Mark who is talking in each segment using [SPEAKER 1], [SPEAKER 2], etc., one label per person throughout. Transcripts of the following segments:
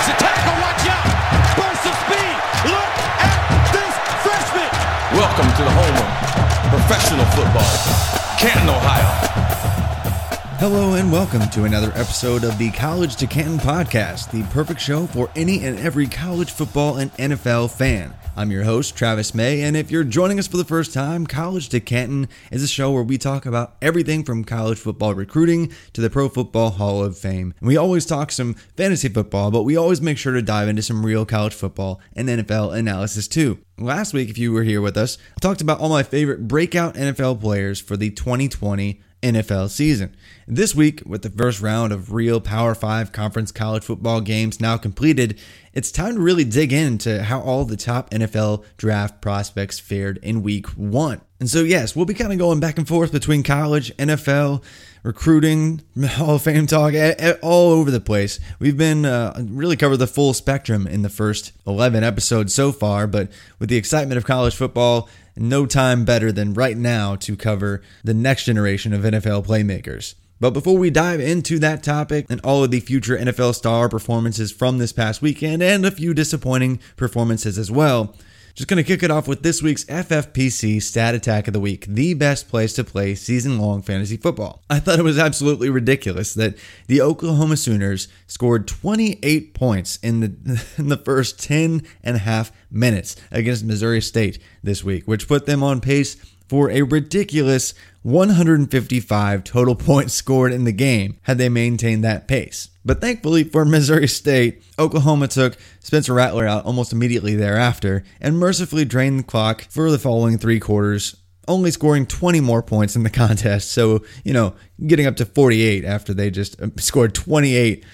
[SPEAKER 1] Breaks a tackle, watch out! Burst of speed! Look at this freshman!
[SPEAKER 2] Welcome to the home of professional football, Canton, Ohio.
[SPEAKER 3] Hello and welcome to another episode of the College to Canton podcast, the perfect show for any and every college football and NFL fan. I'm your host, Travis May, and if you're joining us for the first time, College to Canton is a show where we talk about everything from college football recruiting to the Pro Football Hall of Fame. And we always talk some fantasy football, but we always make sure to dive into some real college football and NFL analysis too. Last week, if you were here with us, I talked about all my favorite breakout NFL players for the 2020 NFL season. This week, with the first round of real Power 5 conference college football games now completed, it's time to really dig into how all the top NFL draft prospects fared in week one. And so, yes, we'll be kind of going back and forth between college, NFL, recruiting, Hall of Fame talk, all over the place. We've been uh, really covered the full spectrum in the first 11 episodes so far, but with the excitement of college football, no time better than right now to cover the next generation of NFL playmakers. But before we dive into that topic and all of the future NFL star performances from this past weekend and a few disappointing performances as well, just going to kick it off with this week's FFPC Stat Attack of the Week, the best place to play season long fantasy football. I thought it was absolutely ridiculous that the Oklahoma Sooners scored 28 points in the, in the first 10 and a half minutes against Missouri State this week, which put them on pace for a ridiculous 155 total points scored in the game had they maintained that pace. But thankfully for Missouri State, Oklahoma took Spencer Rattler out almost immediately thereafter and mercifully drained the clock for the following three quarters, only scoring 20 more points in the contest. So, you know, getting up to 48 after they just uh, scored 28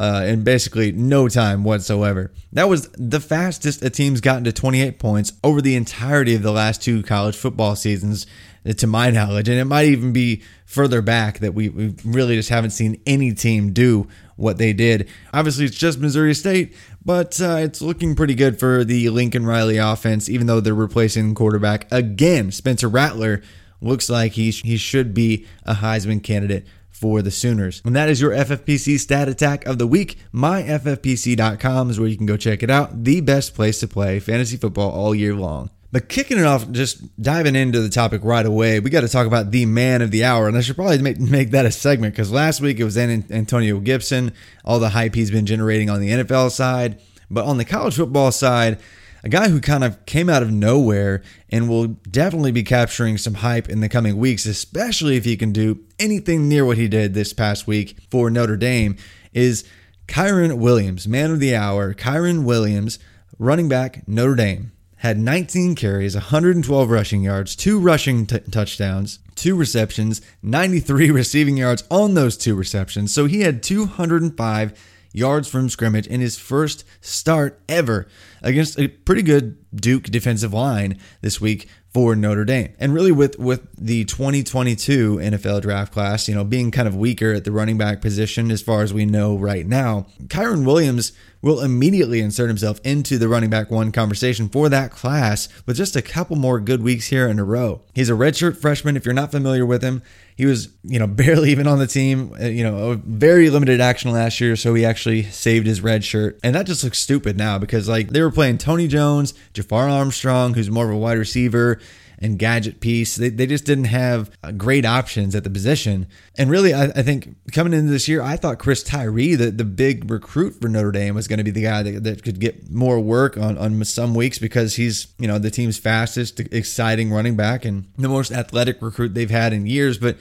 [SPEAKER 3] uh, in basically no time whatsoever. That was the fastest a team's gotten to 28 points over the entirety of the last two college football seasons, uh, to my knowledge. And it might even be further back that we, we really just haven't seen any team do what they did. Obviously, it's just Missouri State, but uh, it's looking pretty good for the Lincoln Riley offense, even though they're replacing quarterback again. Spencer Rattler looks like he, he should be a Heisman candidate for the Sooners. And that is your FFPC stat attack of the week. MyFFPC.com is where you can go check it out. The best place to play fantasy football all year long. But kicking it off, just diving into the topic right away, we got to talk about the man of the hour. And I should probably make, make that a segment because last week it was Antonio Gibson, all the hype he's been generating on the NFL side. But on the college football side, a guy who kind of came out of nowhere and will definitely be capturing some hype in the coming weeks, especially if he can do anything near what he did this past week for Notre Dame, is Kyren Williams, man of the hour. Kyren Williams, running back, Notre Dame had 19 carries, 112 rushing yards, two rushing t- touchdowns, two receptions, 93 receiving yards on those two receptions. So he had 205 yards from scrimmage in his first start ever against a pretty good Duke defensive line this week for Notre Dame. And really with with the 2022 NFL draft class, you know, being kind of weaker at the running back position as far as we know right now, Kyren Williams will immediately insert himself into the running back one conversation for that class with just a couple more good weeks here in a row. He's a redshirt freshman if you're not familiar with him. He was, you know, barely even on the team, uh, you know, very limited action last year, so he actually saved his red shirt. And that just looks stupid now because like they were playing Tony Jones, Jafar Armstrong, who's more of a wide receiver, and gadget piece. They, they just didn't have uh, great options at the position. And really, I, I think coming into this year, I thought Chris Tyree, the, the big recruit for Notre Dame, was going to be the guy that, that could get more work on, on some weeks because he's, you know, the team's fastest, exciting running back and the most athletic recruit they've had in years. But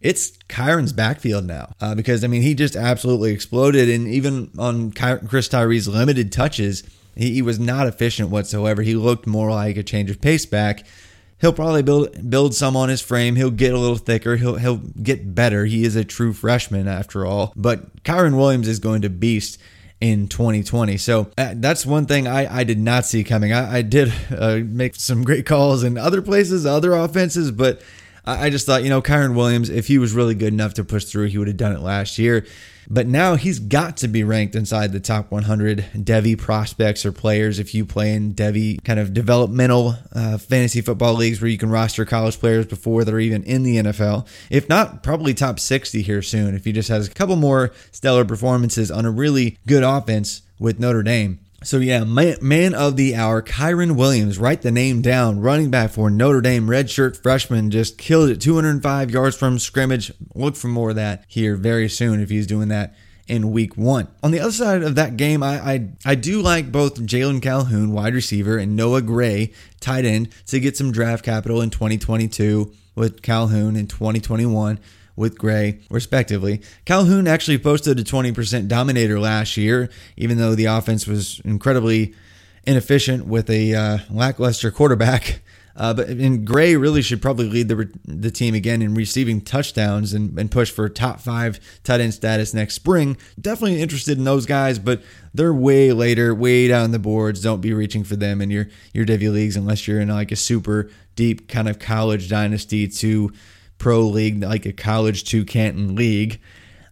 [SPEAKER 3] it's Kyren's backfield now uh, because I mean he just absolutely exploded, and even on Chris Tyree's limited touches, he, he, was not efficient whatsoever. He looked more like a change of pace back, He'll probably build build some on his frame. He'll get a little thicker. He'll he'll get better. He is a true freshman after all. But Kyren Williams is going to beast in 2020. So uh, that's one thing I, I did not see coming. I, I did uh, make some great calls in other places, other offenses, but I, I just thought, you know, Kyren Williams, if he was really good enough to push through, he would have done it last year. But now he's got to be ranked inside the top 100 Devy prospects or players if you play in Devy kind of developmental uh, fantasy football leagues where you can roster college players before they're even in the NFL. If not, probably top 60 here soon if he just has a couple more stellar performances on a really good offense with Notre Dame. So yeah, man, man, of the hour, Kyren Williams. Write the name down. Running back for Notre Dame, redshirt freshman, just killed it. 205 yards from scrimmage. Look for more of that here very soon if he's doing that in week one. On the other side of that game, I I, I do like both Jalon Calhoun, wide receiver, and Noah Gray, tight end, to get some draft capital in 2022 with Calhoun in 2021 with Gray, respectively. Calhoun actually posted a 20% dominator last year, even though the offense was incredibly inefficient with a uh, lackluster quarterback. Uh, but and Gray really should probably lead the the team again in receiving touchdowns and, and push for top five tight end status next spring. Definitely interested in those guys, but they're way later, way down the boards. Don't be reaching for them in your your Devy leagues unless you're in like a super deep kind of college dynasty to pro league, like a college to Canton league.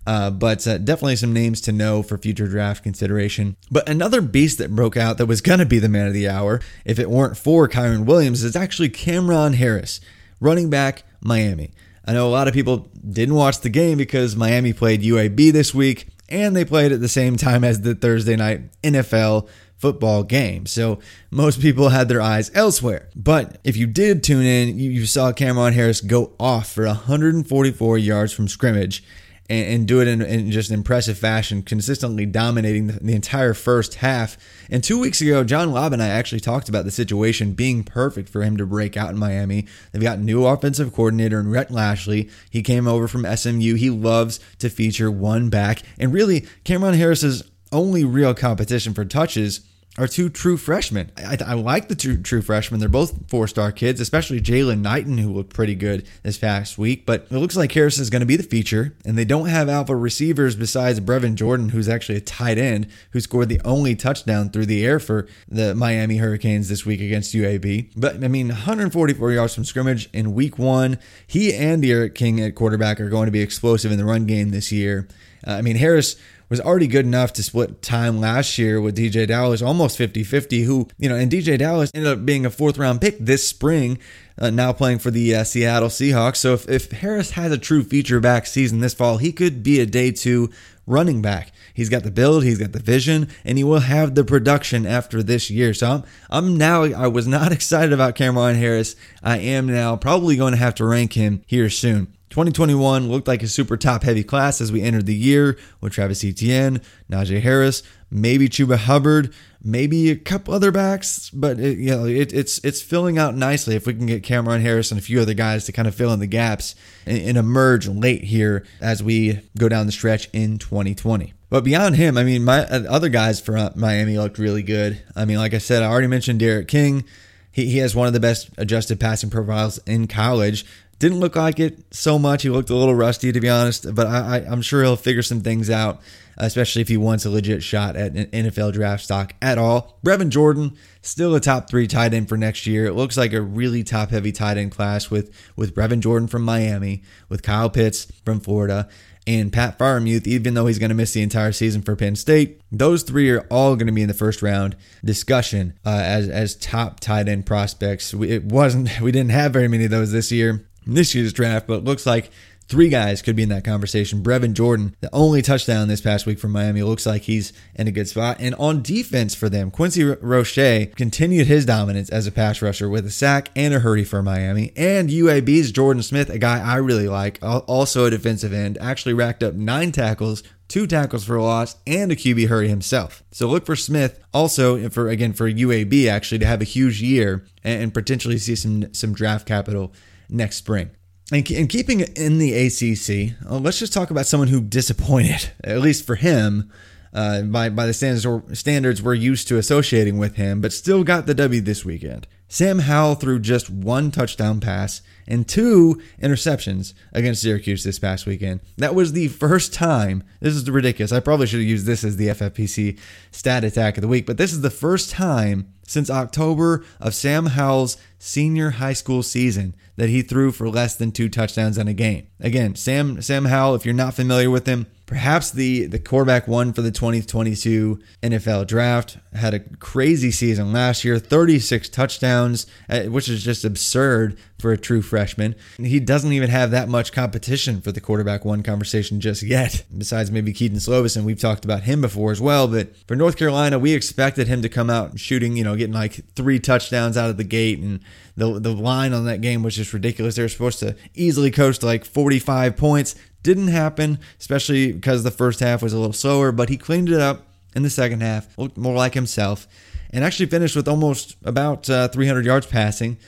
[SPEAKER 3] Uh, but uh, definitely some names to know for future draft consideration. But another beast that broke out that was going to be the man of the hour, if it weren't for Kyren Williams, is actually Cameron Harris, running back, Miami. I know a lot of people didn't watch the game because Miami played UAB this week, and they played at the same time as the Thursday night NFL football game. So most people had their eyes elsewhere. But if you did tune in, you, saw Cameron Harris go off for 144 yards from scrimmage and, do it in, in, just impressive fashion, consistently dominating the, the, entire first half. And two weeks ago, John Lobb and I actually talked about the situation being perfect for him to break out in Miami. They've got new offensive coordinator in Rhett Lashlee. He came over from SMU. He loves to feature one back. And really, Cameron Harris's only real competition for touches are two true freshmen. I, I like the two true freshmen. They're both four star kids, especially Jaylan Knighton, who looked pretty good this past week. But it looks like Harris is going to be the feature, and they don't have alpha receivers besides Brevin Jordan, who's actually a tight end, who scored the only touchdown through the air for the Miami Hurricanes this week against UAB. But I mean, 144 yards from scrimmage in week one. He and D'Eriq King at quarterback are going to be explosive in the run game this year. Uh, I mean, Harris was already good enough to split time last year with DeeJay Dallas, almost 50 50, who, you know, and DeeJay Dallas ended up being a fourth round pick this spring, uh, now playing for the uh, Seattle Seahawks. So if, if Harris has a true feature back season this fall, he could be a day two running back. He's got the build, he's got the vision, and he will have the production after this year. So I'm, I'm now, I was not excited about Cameron Harris. I am now probably going to have to rank him here soon. 2021 looked like a super top heavy class as we entered the year with Travis Etienne, Najee Harris, maybe Chuba Hubbard, maybe a couple other backs, but it, you know it, it's it's filling out nicely if we can get Cameron Harris and a few other guys to kind of fill in the gaps and, and emerge late here as we go down the stretch in 2020. But beyond him, I mean, my uh, other guys for Miami looked really good. I mean, like I said, I already mentioned D'Eriq King. He, he has one of the best adjusted passing profiles in college. Didn't look like it so much. He looked a little rusty, to be honest, but I, am sure he'll figure some things out, especially if he wants a legit shot at an NFL draft stock at all. Brevin Jordan, still a top three tight end for next year. It looks like a really top heavy tight end class with, with Brevin Jordan from Miami, with Kyle Pitts from Florida, and Pat Freiermuth, even though he's going to miss the entire season for Penn State. Those three are all going to be in the first round discussion uh, as as top tight end prospects. We, it wasn't we didn't have very many of those this year this year's draft, but looks like three guys could be in that conversation. Brevin Jordan, the only touchdown this past week for Miami, looks like he's in a good spot. And on defense for them, Quincy Roche continued his dominance as a pass rusher with a sack and a hurry for Miami. And UAB's Jordan Smith, a guy I really like, also a defensive end, actually racked up nine tackles two tackles for a loss, and a QB hurry himself. So look for Smith also for again for UAB actually to have a huge year and potentially see some some draft capital next spring. And, and keeping it in the ACC, uh, let's just talk about someone who disappointed, at least for him, uh, by by the standards or standards we're used to associating with him, but still got the W this weekend. Sam Howell threw just one touchdown pass and two interceptions against Syracuse this past weekend. That was the first time. This is ridiculous. I probably should have used this as the FFPC stat attack of the week, but this is the first time since October of Sam Howell's senior high school season that he threw for less than two touchdowns in a game. Again, Sam Sam Howell, if you're not familiar with him, perhaps the the quarterback one for the 2022 NFL draft had a crazy season last year 36 touchdowns uh, which is just absurd for a true freshman. He doesn't even have that much competition for the quarterback one conversation just yet besides maybe Kedon Slovis and we've talked about him before as well. But for North Carolina we expected him to come out shooting you know getting like three touchdowns out of the gate and the the line on that game was just ridiculous. They were supposed to easily coast like 45 points. Didn't happen, especially because the first half was a little slower, but he cleaned it up in the second half, looked more like himself, and actually finished with almost about uh, 300 yards passing.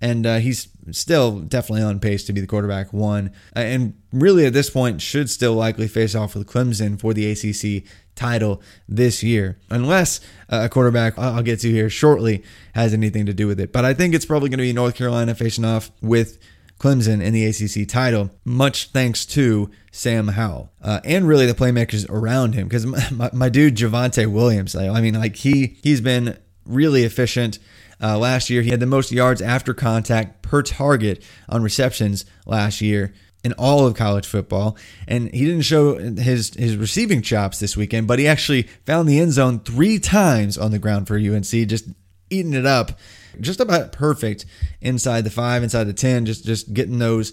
[SPEAKER 3] And uh, he's still definitely on pace to be the quarterback one. Uh, and really, at this point, should still likely face off with Clemson for the ACC title this year, unless uh, a quarterback I'll get to here shortly has anything to do with it. But I think it's probably going to be North Carolina facing off with Clemson in the ACC title, much thanks to Sam Howell uh, and really the playmakers around him. Because my, my, my, dude Javonte Williams, I mean, like he he's been really efficient. Uh, last year, he had the most yards after contact per target on receptions last year in all of college football. And he didn't show his his receiving chops this weekend, but he actually found the end zone three times on the ground for UNC, just eating it up just about perfect inside the five, inside the 10, just, just getting those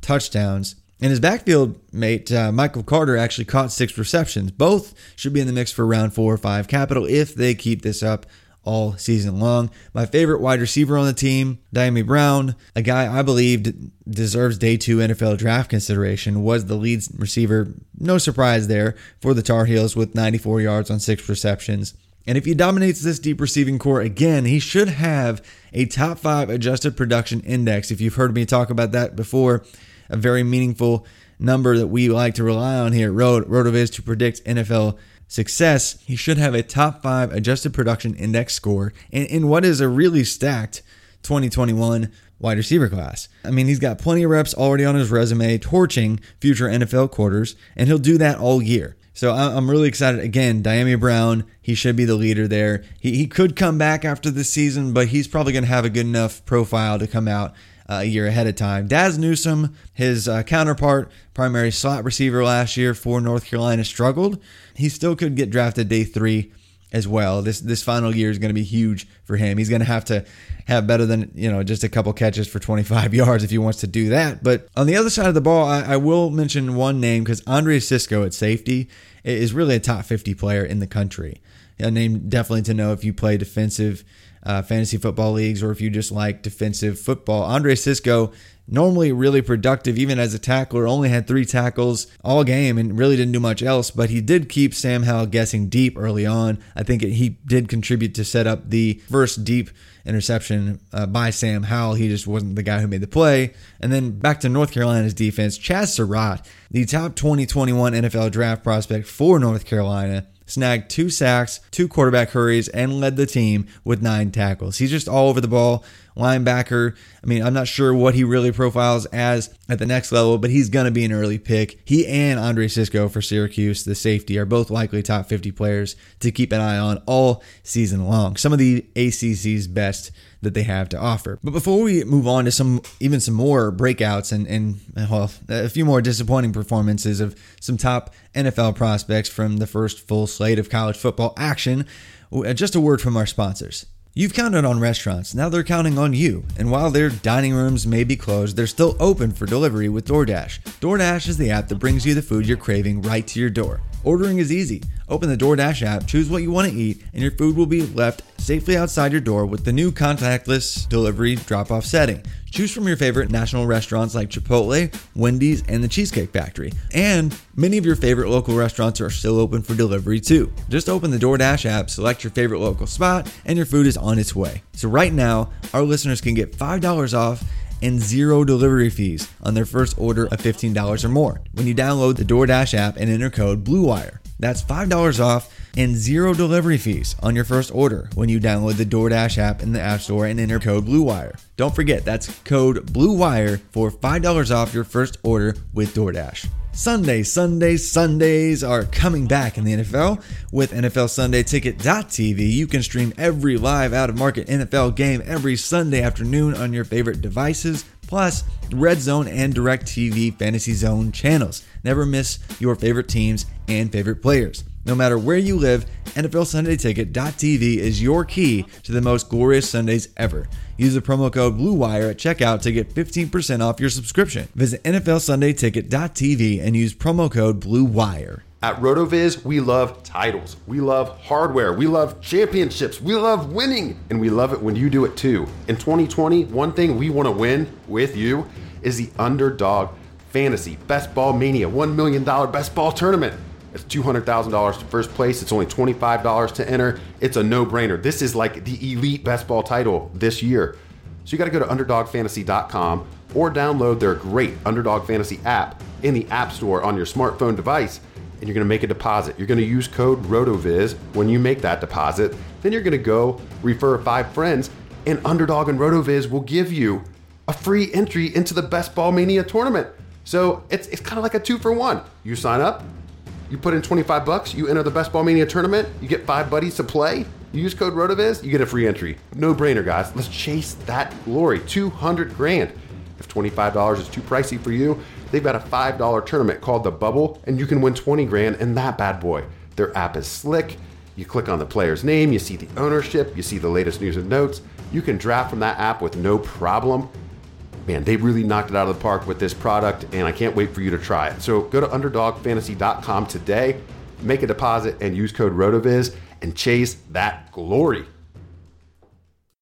[SPEAKER 3] touchdowns. And his backfield mate, uh, Michael Carter, actually caught six receptions. Both should be in the mix for round four or five capital if they keep this up all season long. My favorite wide receiver on the team, Dyami Brown, a guy I believe deserves day two NFL draft consideration, was the lead receiver. No surprise there for the Tar Heels with 94 yards on six receptions. And if he dominates this deep receiving core again, he should have a top five adjusted production index. If you've heard me talk about that before, a very meaningful number that we like to rely on here at RotoViz to predict NFL success. He should have a top five adjusted production index score in, in what is a really stacked 2021 wide receiver class. I mean, he's got plenty of reps already on his resume, torching future NFL quarters, and he'll do that all year. So I'm really excited. Again, Dyami Brown, he should be the leader there. He, he could come back after the season, but he's probably going to have a good enough profile to come out a year ahead of time. Dazz Newsome, his uh, counterpart, primary slot receiver last year for North Carolina, struggled. He still could get drafted day three as well. This this final year is going to be huge for him. He's going to have to have better than you know just a couple catches for 25 yards if he wants to do that. But on the other side of the ball, I, I will mention one name because Andre Cisco at safety is really a top 50 player in the country. A name definitely to know if you play defensive uh, fantasy football leagues or if you just like defensive football. Andre Cisco, normally really productive, even as a tackler, only had three tackles all game and really didn't do much else, but he did keep Sam Howell guessing deep early on. I think it, he did contribute to set up the first deep interception uh, by Sam Howell. He just wasn't the guy who made the play. And then back to North Carolina's defense, Chazz Surratt, the top 2021 NFL draft prospect for North Carolina snagged two sacks, two quarterback hurries, and led the team with nine tackles. He's just all over the ball. Linebacker. I mean, I'm not sure what he really profiles as at the next level, but he's going to be an early pick. He and Andre Cisco for Syracuse, the safety, are both likely top 50 players to keep an eye on all season long. Some of the ACC's best that they have to offer. But before we move on to some even some more breakouts and and well, a few more disappointing performances of some top NFL prospects from the first full slate of college football action, uh, just a word from our sponsors. You've counted on restaurants, now they're counting on you. And while their dining rooms may be closed, they're still open for delivery with DoorDash. DoorDash is the app that brings you the food you're craving right to your door. Ordering is easy. Open the DoorDash app, choose what you want to eat, and your food will be left safely outside your door with the new contactless delivery drop off setting. Choose from your favorite national restaurants like Chipotle, Wendy's, and the Cheesecake Factory. And many of your favorite local restaurants are still open for delivery too. Just open the DoorDash app, select your favorite local spot, and your food is on its way. So right now, our listeners can get $5 off and zero delivery fees on their first order of $15 or more when you download the DoorDash app and enter code BLUEWIRE. That's $5 off and zero delivery fees on your first order when you download the DoorDash app in the App Store and enter code BLUEWIRE. Don't forget, that's code BLUEWIRE for $5 off your first order with DoorDash. Sunday, Sundays, Sundays are coming back in the NFL. With NFL Sunday Ticket.tv, you can stream every live out of market NFL game every Sunday afternoon on your favorite devices, plus Red Zone and DirecTV Fantasy Zone channels. Never miss your favorite teams and favorite players. No matter where you live, NFL Sunday Ticket.tv is your key to the most glorious Sundays ever. Use the promo code BLUEWIRE at checkout to get 15% off your subscription. Visit NFLSundayTicket.tv and use promo code BLUEWIRE.
[SPEAKER 4] At RotoViz, we love titles. We love hardware. We love championships. We love winning. And we love it when you do it too. In 2020, one thing we want to win with you is the Underdog Fantasy Best Ball Mania $1 million Best Ball Tournament. It's $200,000 to first place. It's only $25 to enter. It's a no brainer. This is like the elite best ball title this year. So you got to go to underdogfantasy.com or download their great Underdog Fantasy app in the App Store on your smartphone device. And you're going to make a deposit. You're going to use code RotoViz when you make that deposit. Then you're going to go refer five friends, and Underdog and RotoViz will give you a free entry into the Best Ball Mania tournament. So it's, it's kind of like a two for one. You sign up, you put in 25 bucks, you enter the Best Ball Mania tournament, you get five buddies to play. You use code RotoViz, you get a free entry. No brainer, guys. Let's chase that glory. 200 grand. If $25 is too pricey for you, they've got a $5 tournament called The Bubble, and you can win 20 grand in that bad boy. Their app is slick. You click on the player's name, you see the ownership, you see the latest news and notes. You can draft from that app with no problem man, they really knocked it out of the park with this product, and I can't wait for you to try it. So go to underdogfantasy.com today, make a deposit, and use code RotoViz and chase that glory.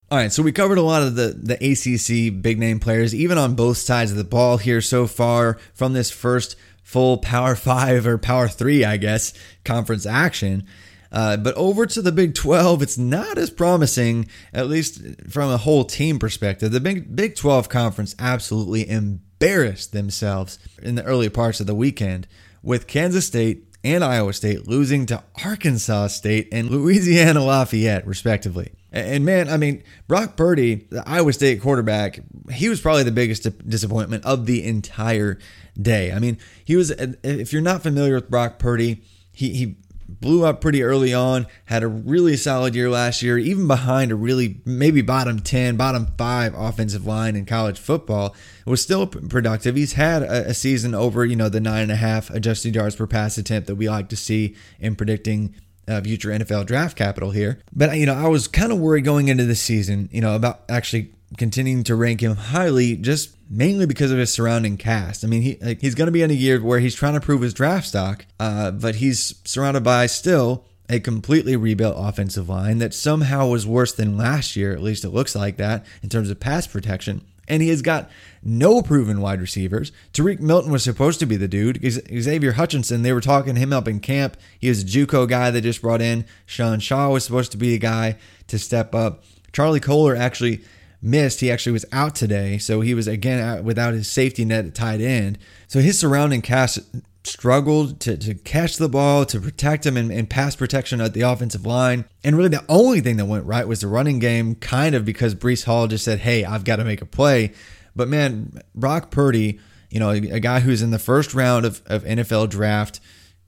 [SPEAKER 3] All right, so we covered a lot of the, the ACC big name players, even on both sides of the ball here so far from this first full Power Five or Power Three, I guess, conference action. Uh, but over to the Big 12, it's not as promising, at least from a whole team perspective. The Big, Big 12 conference absolutely embarrassed themselves in the early parts of the weekend with Kansas State and Iowa State losing to Arkansas State and Louisiana Lafayette, respectively. And man, I mean, Brock Purdy, the Iowa State quarterback, he was probably the biggest disappointment of the entire day. I mean, he was, if you're not familiar with Brock Purdy, he, he blew up pretty early on, had a really solid year last year, even behind a really maybe bottom 10, bottom 5 offensive line in college football, was still productive. He's had a, a season over, you know, the nine and a half adjusted yards per pass attempt that we like to see in predicting uh, future NFL draft capital here. But, you know, I was kind of worried going into the season, you know, about actually continuing to rank him highly just mainly because of his surrounding cast. I mean, he like, he's going to be in a year where he's trying to prove his draft stock, uh, but he's surrounded by still a completely rebuilt offensive line that somehow was worse than last year. At least it looks like that in terms of pass protection. And he has got no proven wide receivers. Tarique Milton was supposed to be the dude. Xavier Hutchinson, they were talking him up in camp. He was a JUCO guy they just brought in. Sean Shaw was supposed to be a guy to step up. Charlie Kolar actually missed. He actually was out today, so he was again without his safety net at tight end. So his surrounding cast struggled to, to catch the ball, to protect him and, and pass protection at the offensive line. And really, the only thing that went right was the running game, kind of because Breece Hall just said, Hey, I've got to make a play. But man, Brock Purdy, you know, a, guy who's in the first round of, of NFL draft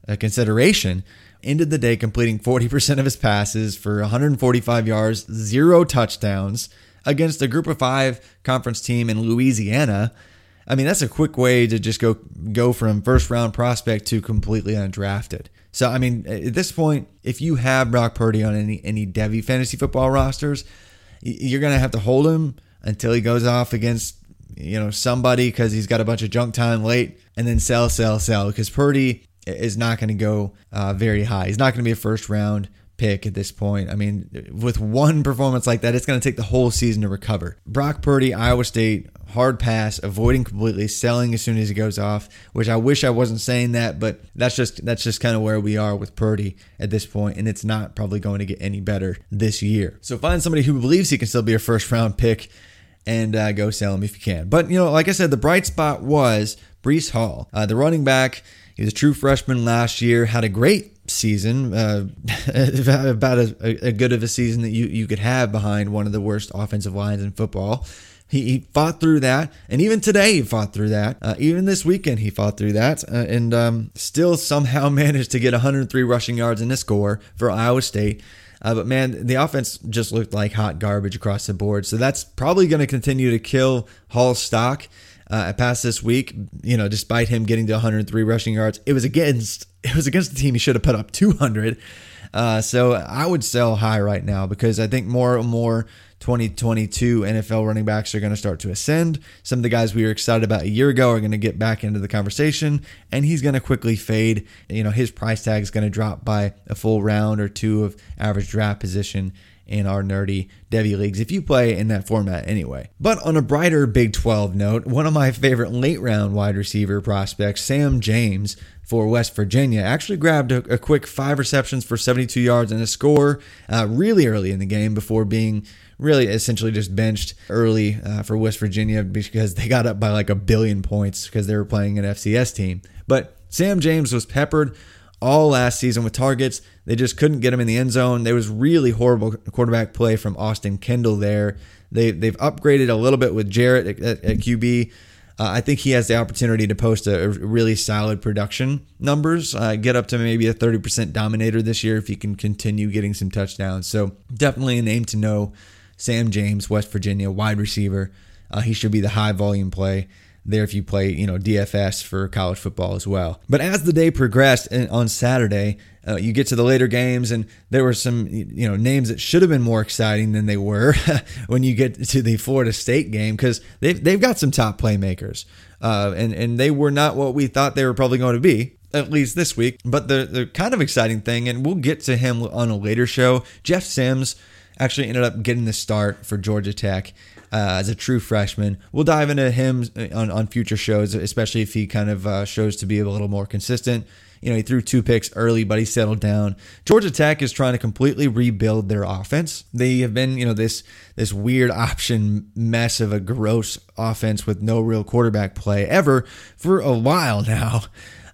[SPEAKER 3] uh, consideration, ended the day completing 40% of his passes for 145 yards, zero touchdowns against a group of five conference team in Louisiana. I mean, that's a quick way to just go go from first round prospect to completely undrafted. So, I mean, at this point, if you have Brock Purdy on any any Devy fantasy football rosters, you're gonna have to hold him until he goes off against you know somebody because he's got a bunch of junk time late, and then sell, sell, sell because Purdy is not going to go uh, very high. He's not going to be a first round pick at this point. I mean, with one performance like that, it's going to take the whole season to recover. Brock Purdy, Iowa State, hard pass, avoiding completely, selling as soon as he goes off, which I wish I wasn't saying that, but that's just that's just kind of where we are with Purdy at this point, and it's not probably going to get any better this year. So find somebody who believes he can still be a first round pick and uh, go sell him if you can. But you know, like I said, the bright spot was Breece Hall, uh, the running back. He was a true freshman last year, had a great season, uh, about as a, a, good of a season that you, you could have behind one of the worst offensive lines in football. He, he fought through that, and even today he fought through that. Uh, even this weekend he fought through that, uh, and um, still somehow managed to get 103 rushing yards in a score for Iowa State. Uh, but man, the offense just looked like hot garbage across the board. So that's probably going to continue to kill Hall's stock uh, past this week. You know, despite him getting to 103 rushing yards, it was against it was against the team he should have put up 200. Uh, so I would sell high right now because I think more and more 2022 NFL running backs are going to start to ascend. Some of the guys we were excited about a year ago are going to get back into the conversation, and he's going to quickly fade. You know, his price tag is going to drop by a full round or two of average draft position in our nerdy Devy leagues if you play in that format anyway. But on a brighter Big 12 note, one of my favorite late round wide receiver prospects, Sam James for West Virginia, actually grabbed a, a quick five receptions for 72 yards and a score uh, really early in the game before being really essentially just benched early uh, for West Virginia because they got up by like a billion points because they were playing an FCS team. But Sam James was peppered all last season with targets. They just couldn't get him in the end zone. There was really horrible quarterback play from Austin Kendall there. They they've upgraded a little bit with Jarrett at, at, QB. Uh, I think he has the opportunity to post a, a really solid production numbers, uh, get up to maybe a 30% dominator this year if he can continue getting some touchdowns. So definitely a name to know. Sam James, West Virginia, wide receiver. Uh, he should be the high volume play there if you play, you know, DFS for college football as well. But as the day progressed on Saturday, uh, you get to the later games, and there were some, you know, names that should have been more exciting than they were when you get to the Florida State game because they've they've got some top playmakers, uh, and and they were not what we thought they were probably going to be. At least this week, but the the kind of exciting thing, and we'll get to him on a later show. Jeff Sims actually ended up getting the start for Georgia Tech uh, as a true freshman. We'll dive into him on, on future shows, especially if he kind of uh, shows to be a little more consistent. You know, he threw two picks early, but he settled down. Georgia Tech is trying to completely rebuild their offense. They have been, you know, this this weird option mess of a gross offense with no real quarterback play ever for a while now.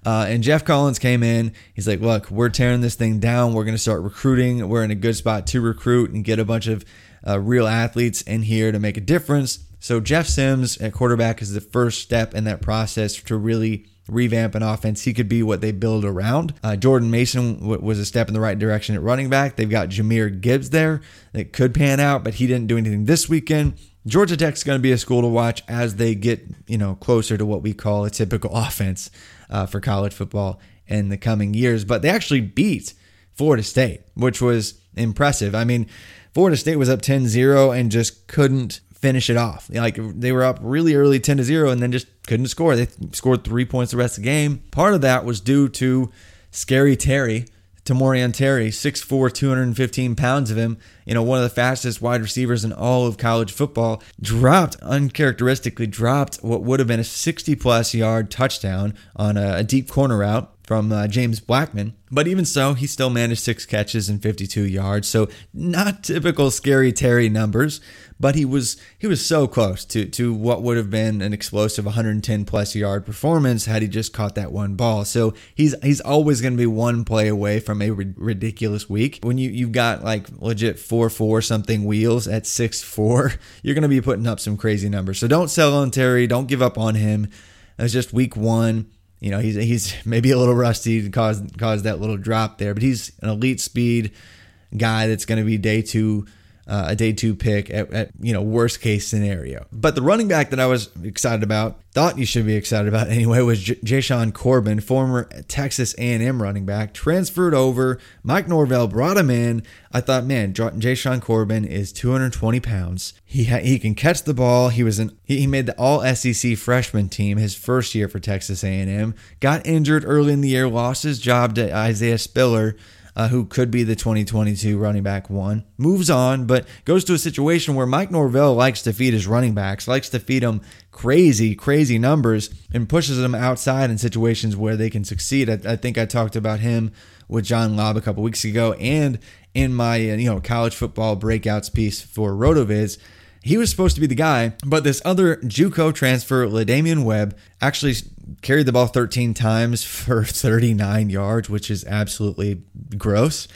[SPEAKER 3] Uh, and Geoff Collins came in. He's like, look, we're tearing this thing down. We're going to start recruiting. We're in a good spot to recruit and get a bunch of uh, real athletes in here to make a difference. So Jeff Sims at quarterback is the first step in that process to really revamp an offense. He could be what they build around. Uh, Jordan Mason w- was a step in the right direction at running back. They've got Jahmyr Gibbs there that could pan out, but he didn't do anything this weekend. Georgia Tech's going to be a school to watch as they get you know closer to what we call a typical offense uh, for college football in the coming years. But they actually beat Florida State, which was impressive. I mean, Florida State was up 10-0 and just couldn't finish it off. Like they were up really early 10 to 0 and then just couldn't score. They scored 3 points the rest of the game. Part of that was due to Scary Terry, Tamorrion Terry, 6'4, 215 pounds of him, you know, one of the fastest wide receivers in all of college football, dropped, uncharacteristically dropped what would have been a 60 plus yard touchdown on a deep corner route from uh, James Blackman. But even so, he still managed six catches and 52 yards. So not typical scary Terry numbers, but he was he was so close to to what would have been an explosive 110 plus yard performance had he just caught that one ball. So he's he's always going to be one play away from a ridiculous week. When you you've got like legit four four something wheels at six four, you're going to be putting up some crazy numbers. So don't sell on Terry. Don't give up on him. It's just week one you know, he's he's maybe a little rusty to cause cause that little drop there, but he's an elite speed guy that's going to be day two uh, a day two pick at, at, you know worst case scenario. But the running back that I was excited about, thought you should be excited about anyway, was J- Jashaun Corbin, former Texas A&M running back, transferred over. Mike Norvell brought him in. I thought, man, J- Jashaun Corbin is 220 pounds. He ha- he can catch the ball. He was an he, he made the All SEC freshman team his first year for Texas A&M. Got injured early in the year, lost his job to Isaiah Spiller uh, who could be the 2022 running back one, moves on, but goes to a situation where Mike Norvell likes to feed his running backs, likes to feed them crazy, crazy numbers, and pushes them outside in situations where they can succeed. I, I think I talked about him with John Lobb a couple weeks ago, and in my uh, you know college football breakouts piece for Rotoviz. He was supposed to be the guy, but this other JUCO transfer, La'Damian Webb, actually carried the ball 13 times for 39 yards, which is absolutely gross.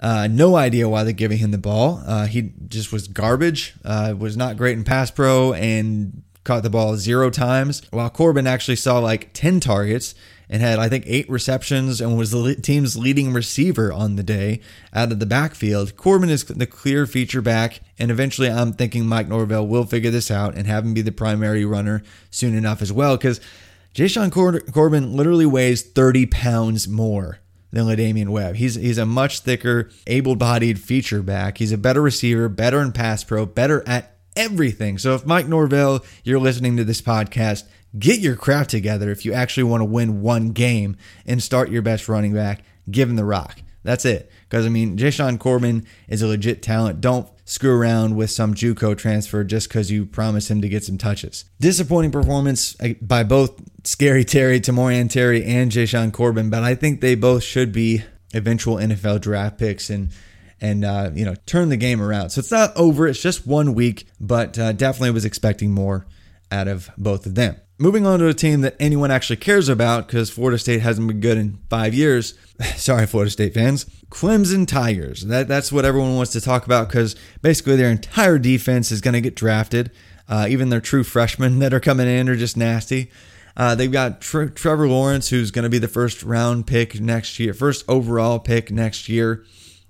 [SPEAKER 3] Uh, no idea why they're giving him the ball. Uh, he just was garbage, uh, was not great in pass pro, and caught the ball zero times. While Corbin actually saw like 10 targets and had, I think, eight receptions and was the team's leading receiver on the day out of the backfield. Corbin is the clear feature back, and eventually I'm thinking Mike Norvell will figure this out and have him be the primary runner soon enough as well, because Jashaun Cor- Corbin literally weighs 30 pounds more than La'Damian Webb. He's he's a much thicker, able-bodied feature back. He's a better receiver, better in pass pro, better at everything. So if Mike Norvell, you're listening to this podcast, get your crap together if you actually want to win one game and start your best running back, give him the rock. That's it. Because, I mean, Jashaun Corbin is a legit talent. Don't screw around with some Juco transfer just because you promised him to get some touches. Disappointing performance uh, by both Scary Terry, Tamorrion Terry, and Jashaun Corbin, but I think they both should be eventual NFL draft picks and and uh, you know turn the game around. So it's not over. It's just one week, but uh, definitely was expecting more out of both of them. Moving on to a team that anyone actually cares about because Florida State hasn't been good in five years. Sorry, Florida State fans. Clemson Tigers. That, that's what everyone wants to talk about because basically their entire defense is going to get drafted. Uh, even their true freshmen that are coming in are just nasty. Uh, they've got Tre- Trevor Lawrence, who's going to be the first round pick next year, first overall pick next year.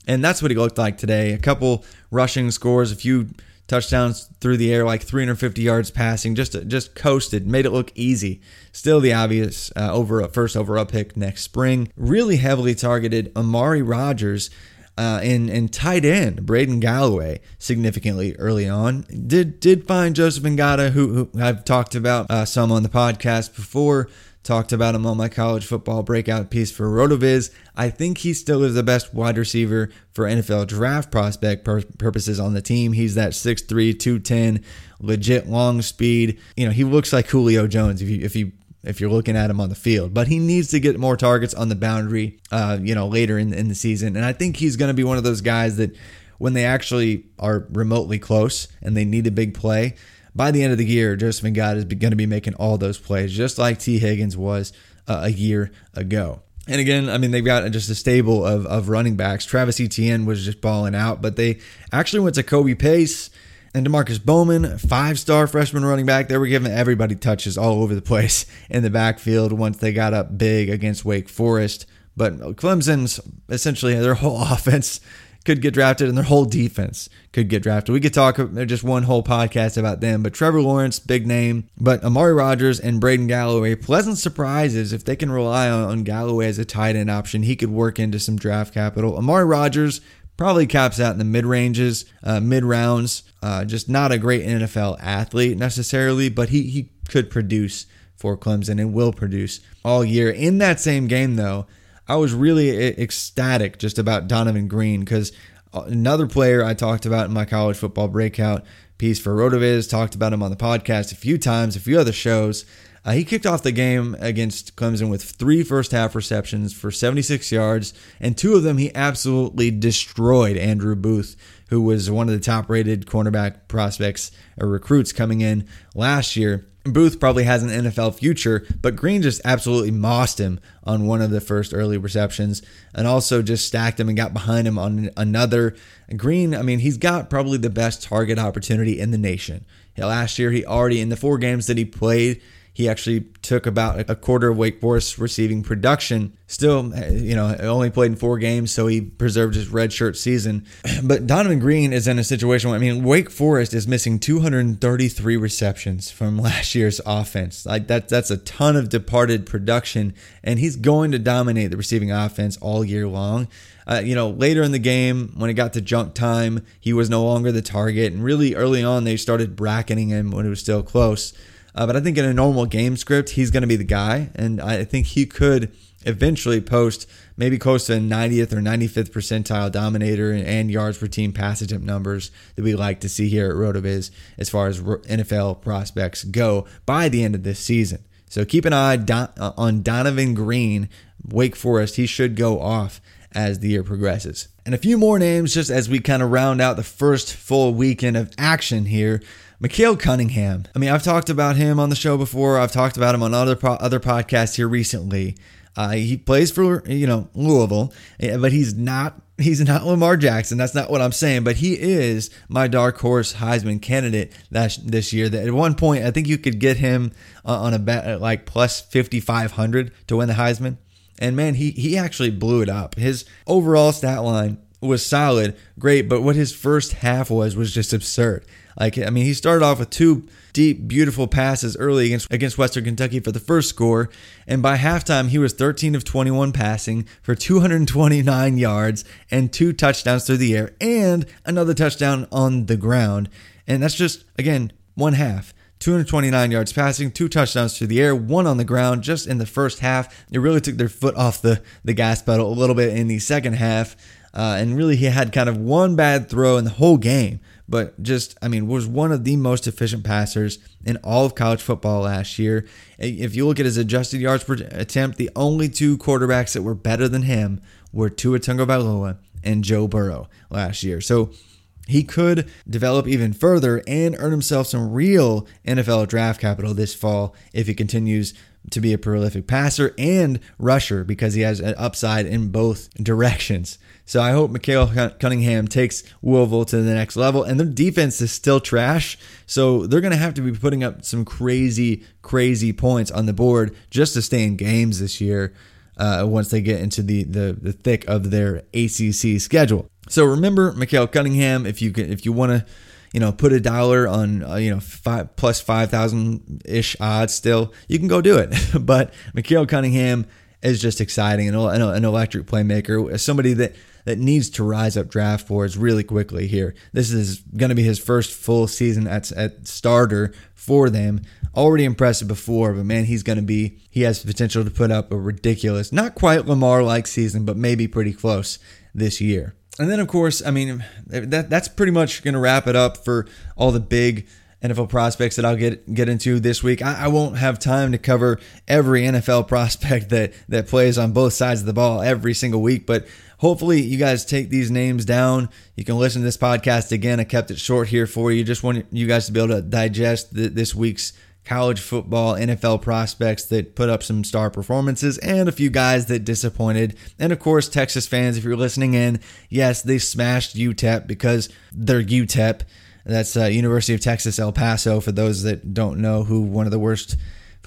[SPEAKER 3] And that's what he looked like today. A couple rushing scores, a few touchdowns through the air, like 350 yards passing, just just coasted, made it look easy. Still the obvious uh, over a first overall pick next spring. Really heavily targeted Amari Rodgers. Uh, and and tight end Braden Galloway significantly early on. Did did find Joseph Ngata, who, who I've talked about uh, some on the podcast before, Talked about him on my college football breakout piece for Rotoviz. I think he still is the best wide receiver for NFL draft prospect pur- purposes on the team. He's that 6'3, 210, legit long speed. You know, he looks like Julio Jones if you if you if you're looking at him on the field. But he needs to get more targets on the boundary, uh, you know, later in, in the season. And I think he's going to be one of those guys that when they actually are remotely close and they need a big play, by the end of the year, Joseph Ngata is going to be making all those plays, just like Tee Higgins was uh, a year ago. And again, I mean, they've got just a stable of, of running backs. Travis Etienne was just balling out, but they actually went to Kobe Pace And Demarkcus Bowman, five star freshman running back, they were giving everybody touches all over the place in the backfield once they got up big against Wake Forest. But Clemson's essentially their whole offense could get drafted and their whole defense could get drafted. We could talk just one whole podcast about them, but Trevor Lawrence, big name, but Amari Rodgers and Braden Galloway, pleasant surprises if they can rely on, Galloway as a tight end option. He could work into some draft capital. Amari Rodgers probably caps out in the mid ranges, uh, mid rounds. Uh, just not a great NFL athlete necessarily, but he he could produce for Clemson and will produce all year. In that same game, though, I was really ecstatic just about Donavon Greene because another player I talked about in my college football breakout piece for Rotoviz, talked about him on the podcast a few times, a few other shows. Uh, he kicked off the game against Clemson with three first half receptions for 76 yards, and two of them he absolutely destroyed Andrew Booth, who was one of the top rated cornerback prospects or recruits coming in last year. Booth probably has an NFL future, but Greene just absolutely mossed him on one of the first early receptions and also just stacked him and got behind him on another. Greene, I mean, he's got probably the best target opportunity in the nation. Last year, he already, in the four games that he played, he actually took about a quarter of Wake Forest receiving production. Still, you know, only played in four games, so he preserved his red shirt season. But Donavon Greene is in a situation where, I mean, Wake Forest is missing 233 receptions from last year's offense. Like that, that's a ton of departed production, and he's going to dominate the receiving offense all year long. Uh, you know, later in the game, when it got to junk time, he was no longer the target. And really early on, they started bracketing him when it was still close. Uh, but I think in a normal game script, he's going to be the guy. And I think he could eventually post maybe close to a 90th or 95th percentile dominator and yards per team pass attempt numbers that we like to see here at RotoViz as far as NFL prospects go by the end of this season. So keep an eye uh, on Donavon Greene, Wake Forest. He should go off as the year progresses. And a few more names just as we kind of round out the first full weekend of action here. Mikael Cunningham. I mean, I've talked about him on the show before. I've talked about him on other po- other podcasts here recently. Uh, he plays for you know Louisville, eh, but he's not he's not Lamar Jackson. That's not what I'm saying. But he is my dark horse Heisman candidate that this year. That at one point I think you could get him on a bet at like plus 5500 to win the Heisman. And man, he he actually blew it up. His overall stat line was solid, great, but what his first half was was just absurd. Like, I mean, he started off with two deep, beautiful passes early against against Western Kentucky for the first score, and by halftime he was 13 of 21 passing for 229 yards and two touchdowns through the air and another touchdown on the ground. And that's just again one half. 229 yards passing, two touchdowns through the air, one on the ground just in the first half. It really took their foot off the, the gas pedal a little bit in the second half. Uh, and really, he had kind of one bad throw in the whole game but just, I mean, was one of the most efficient passers in all of college football last year. If you look at his adjusted yards per attempt, the only two quarterbacks that were better than him were Tua Tagovailoa and Joe Burrow last year. So he could develop even further and earn himself some real NFL draft capital this fall if he continues to be a prolific passer and rusher because he has an upside in both directions. So I hope Mikael Cunningham takes Louisville to the next level. And their defense is still trash. So they're going to have to be putting up some crazy, crazy points on the board just to stay in games this year uh, once they get into the, the, the thick of their ACC schedule. So remember Mikael Cunningham if you can, if you want to you know, put a dollar on, uh, you know, five plus 5,000 ish odds still, you can go do it. but Mikael Cunningham is just exciting and an electric playmaker, somebody that, that needs to rise up draft boards really quickly here. This is going to be his first full season at, at starter for them. Already impressive before, but man, he's going to be, he has potential to put up a ridiculous, not quite Lamar like season, but maybe pretty close this year. And then, of course, I mean, that that's pretty much going to wrap it up for all the big NFL prospects that I'll get get into this week. I, I, won't have time to cover every NFL prospect that that plays on both sides of the ball every single week, but hopefully you guys take these names down. You can listen to this podcast again. I kept it short here for you. Just want you guys to be able to digest the, this week's college football, NFL prospects that put up some star performances, and a few guys that disappointed. And of course, Texas fans, if you're listening in, yes, they smashed UTEP because they're UTEP. That's uh, University of Texas El Paso. For those that don't know who one of the worst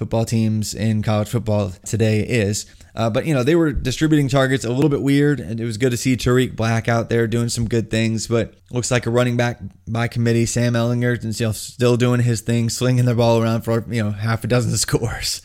[SPEAKER 3] football teams in college football today is. Uh, but you know they were distributing targets a little bit weird, and it was good to see Tarik Black out there doing some good things. But looks like a running back by committee, Sam Ehlinger, and still doing his thing, slinging the ball around for you know half a dozen scores.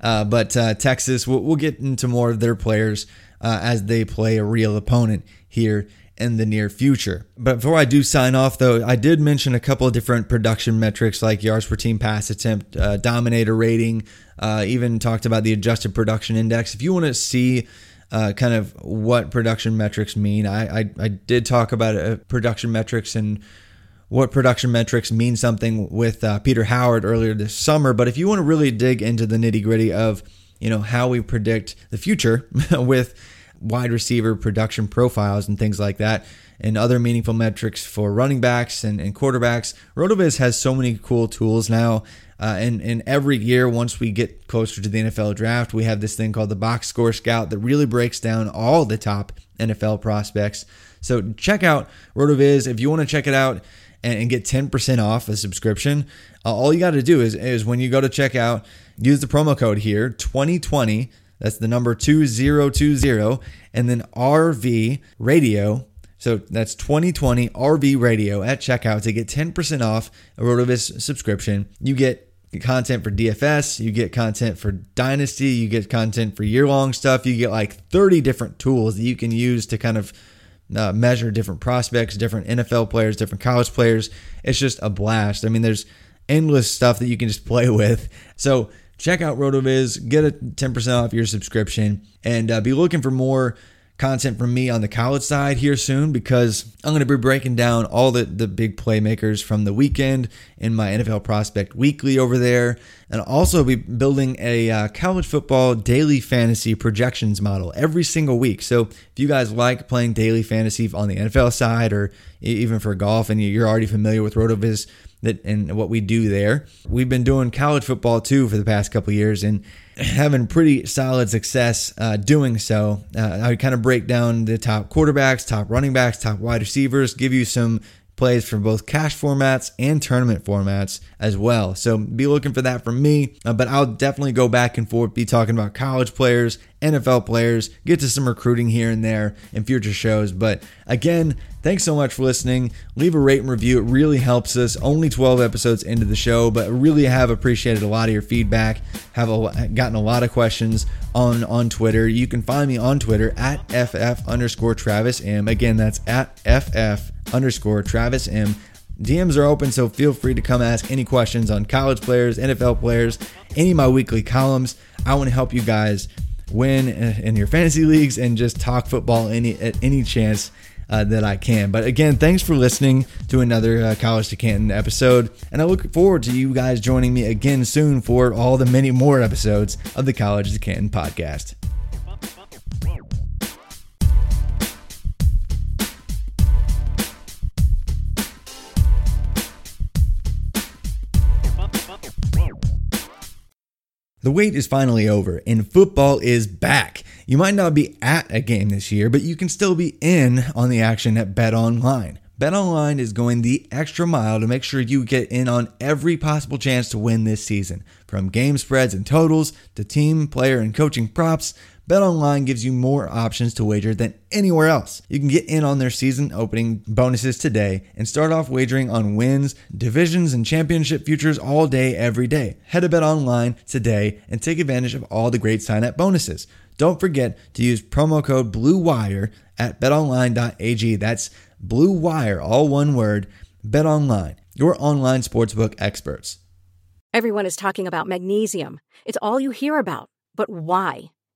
[SPEAKER 3] Uh, but uh, Texas, we'll, we'll, get into more of their players uh, as they play a real opponent here in the near future. But before I do sign off, though, I did mention a couple of different production metrics like yards per team pass attempt, uh, dominator rating, uh, even talked about the adjusted production index. If you want to see uh, kind of what production metrics mean, I, I, I did talk about uh, production metrics and what production metrics mean something with uh, Peter Howard earlier this summer. But if you want to really dig into the nitty gritty of you know how we predict the future with wide receiver production profiles and things like that, and other meaningful metrics for running backs and, and quarterbacks. RotoViz has so many cool tools now. Uh, and, and every year, once we get closer to the NFL draft, we have this thing called the Box Score Scout that really breaks down all the top NFL prospects. So check out RotoViz. If you want to check it out and, and get 10% off a subscription, uh, all you got to do is, is when you go to checkout, use the promo code here, 2020 that's the number 2020 and then RV radio. So that's 2020 RV radio at checkout to get 10% off a RotoViz subscription. You get content for DFS, you get content for Dynasty, you get content for year long stuff. You get like 30 different tools that you can use to kind of uh, measure different prospects, different NFL players, different college players. It's just a blast. I mean, there's endless stuff that you can just play with. So check out RotoViz, get a 10% off your subscription, and uh, be looking for more content from me on the college side here soon because I'm going to be breaking down all the, the big playmakers from the weekend in my NFL Prospect Weekly over there. And also be building a uh, college football daily fantasy projections model every single week. So if you guys like playing daily fantasy on the NFL side or even for golf and you're already familiar with RotoViz, that and what we do there. We've been doing college football too for the past couple years and having pretty solid success uh, doing so. Uh, I kind of break down the top quarterbacks, top running backs, top wide receivers, give you some plays for both cash formats and tournament formats as well. So be looking for that from me. Uh, but I'll definitely go back and forth, be talking about college players, NFL players, get to some recruiting here and there in future shows. But again, thanks so much for listening. Leave a rate and review. It really helps us. Only 12 episodes into the show, but really have appreciated a lot of your feedback. Have a, gotten a lot of questions on on Twitter. You can find me on Twitter at ff underscore Travis M. Again, that's at ff underscore Travis M. DMs are open, so feel free to come ask any questions on college players, NFL players, any of my weekly columns. I want to help you guys win in your fantasy leagues and just talk football any at any chance uh, that I can. But again, thanks for listening to another uh, College to Canton episode, and I look forward to you guys joining me again soon for all the many more episodes of the College to Canton podcast. The wait is finally over and football is back. You might not be at a game this year, but you can still be in on the action at BetOnline. Bet Online is going the extra mile to make sure you get in on every possible chance to win this season. From game spreads and totals to team, player, and coaching props, BetOnline gives you more options to wager than anywhere else. You can get in on their season opening bonuses today and start off wagering on wins, divisions, and championship futures all day, every day. Head to BetOnline today and take advantage of all the great sign-up bonuses. Don't forget to use promo code BLUEWIRE at betonline.ag. That's Blue Wire, all one word. BetOnline, your online sportsbook experts.
[SPEAKER 5] Everyone is talking about magnesium. It's all you hear about. But why?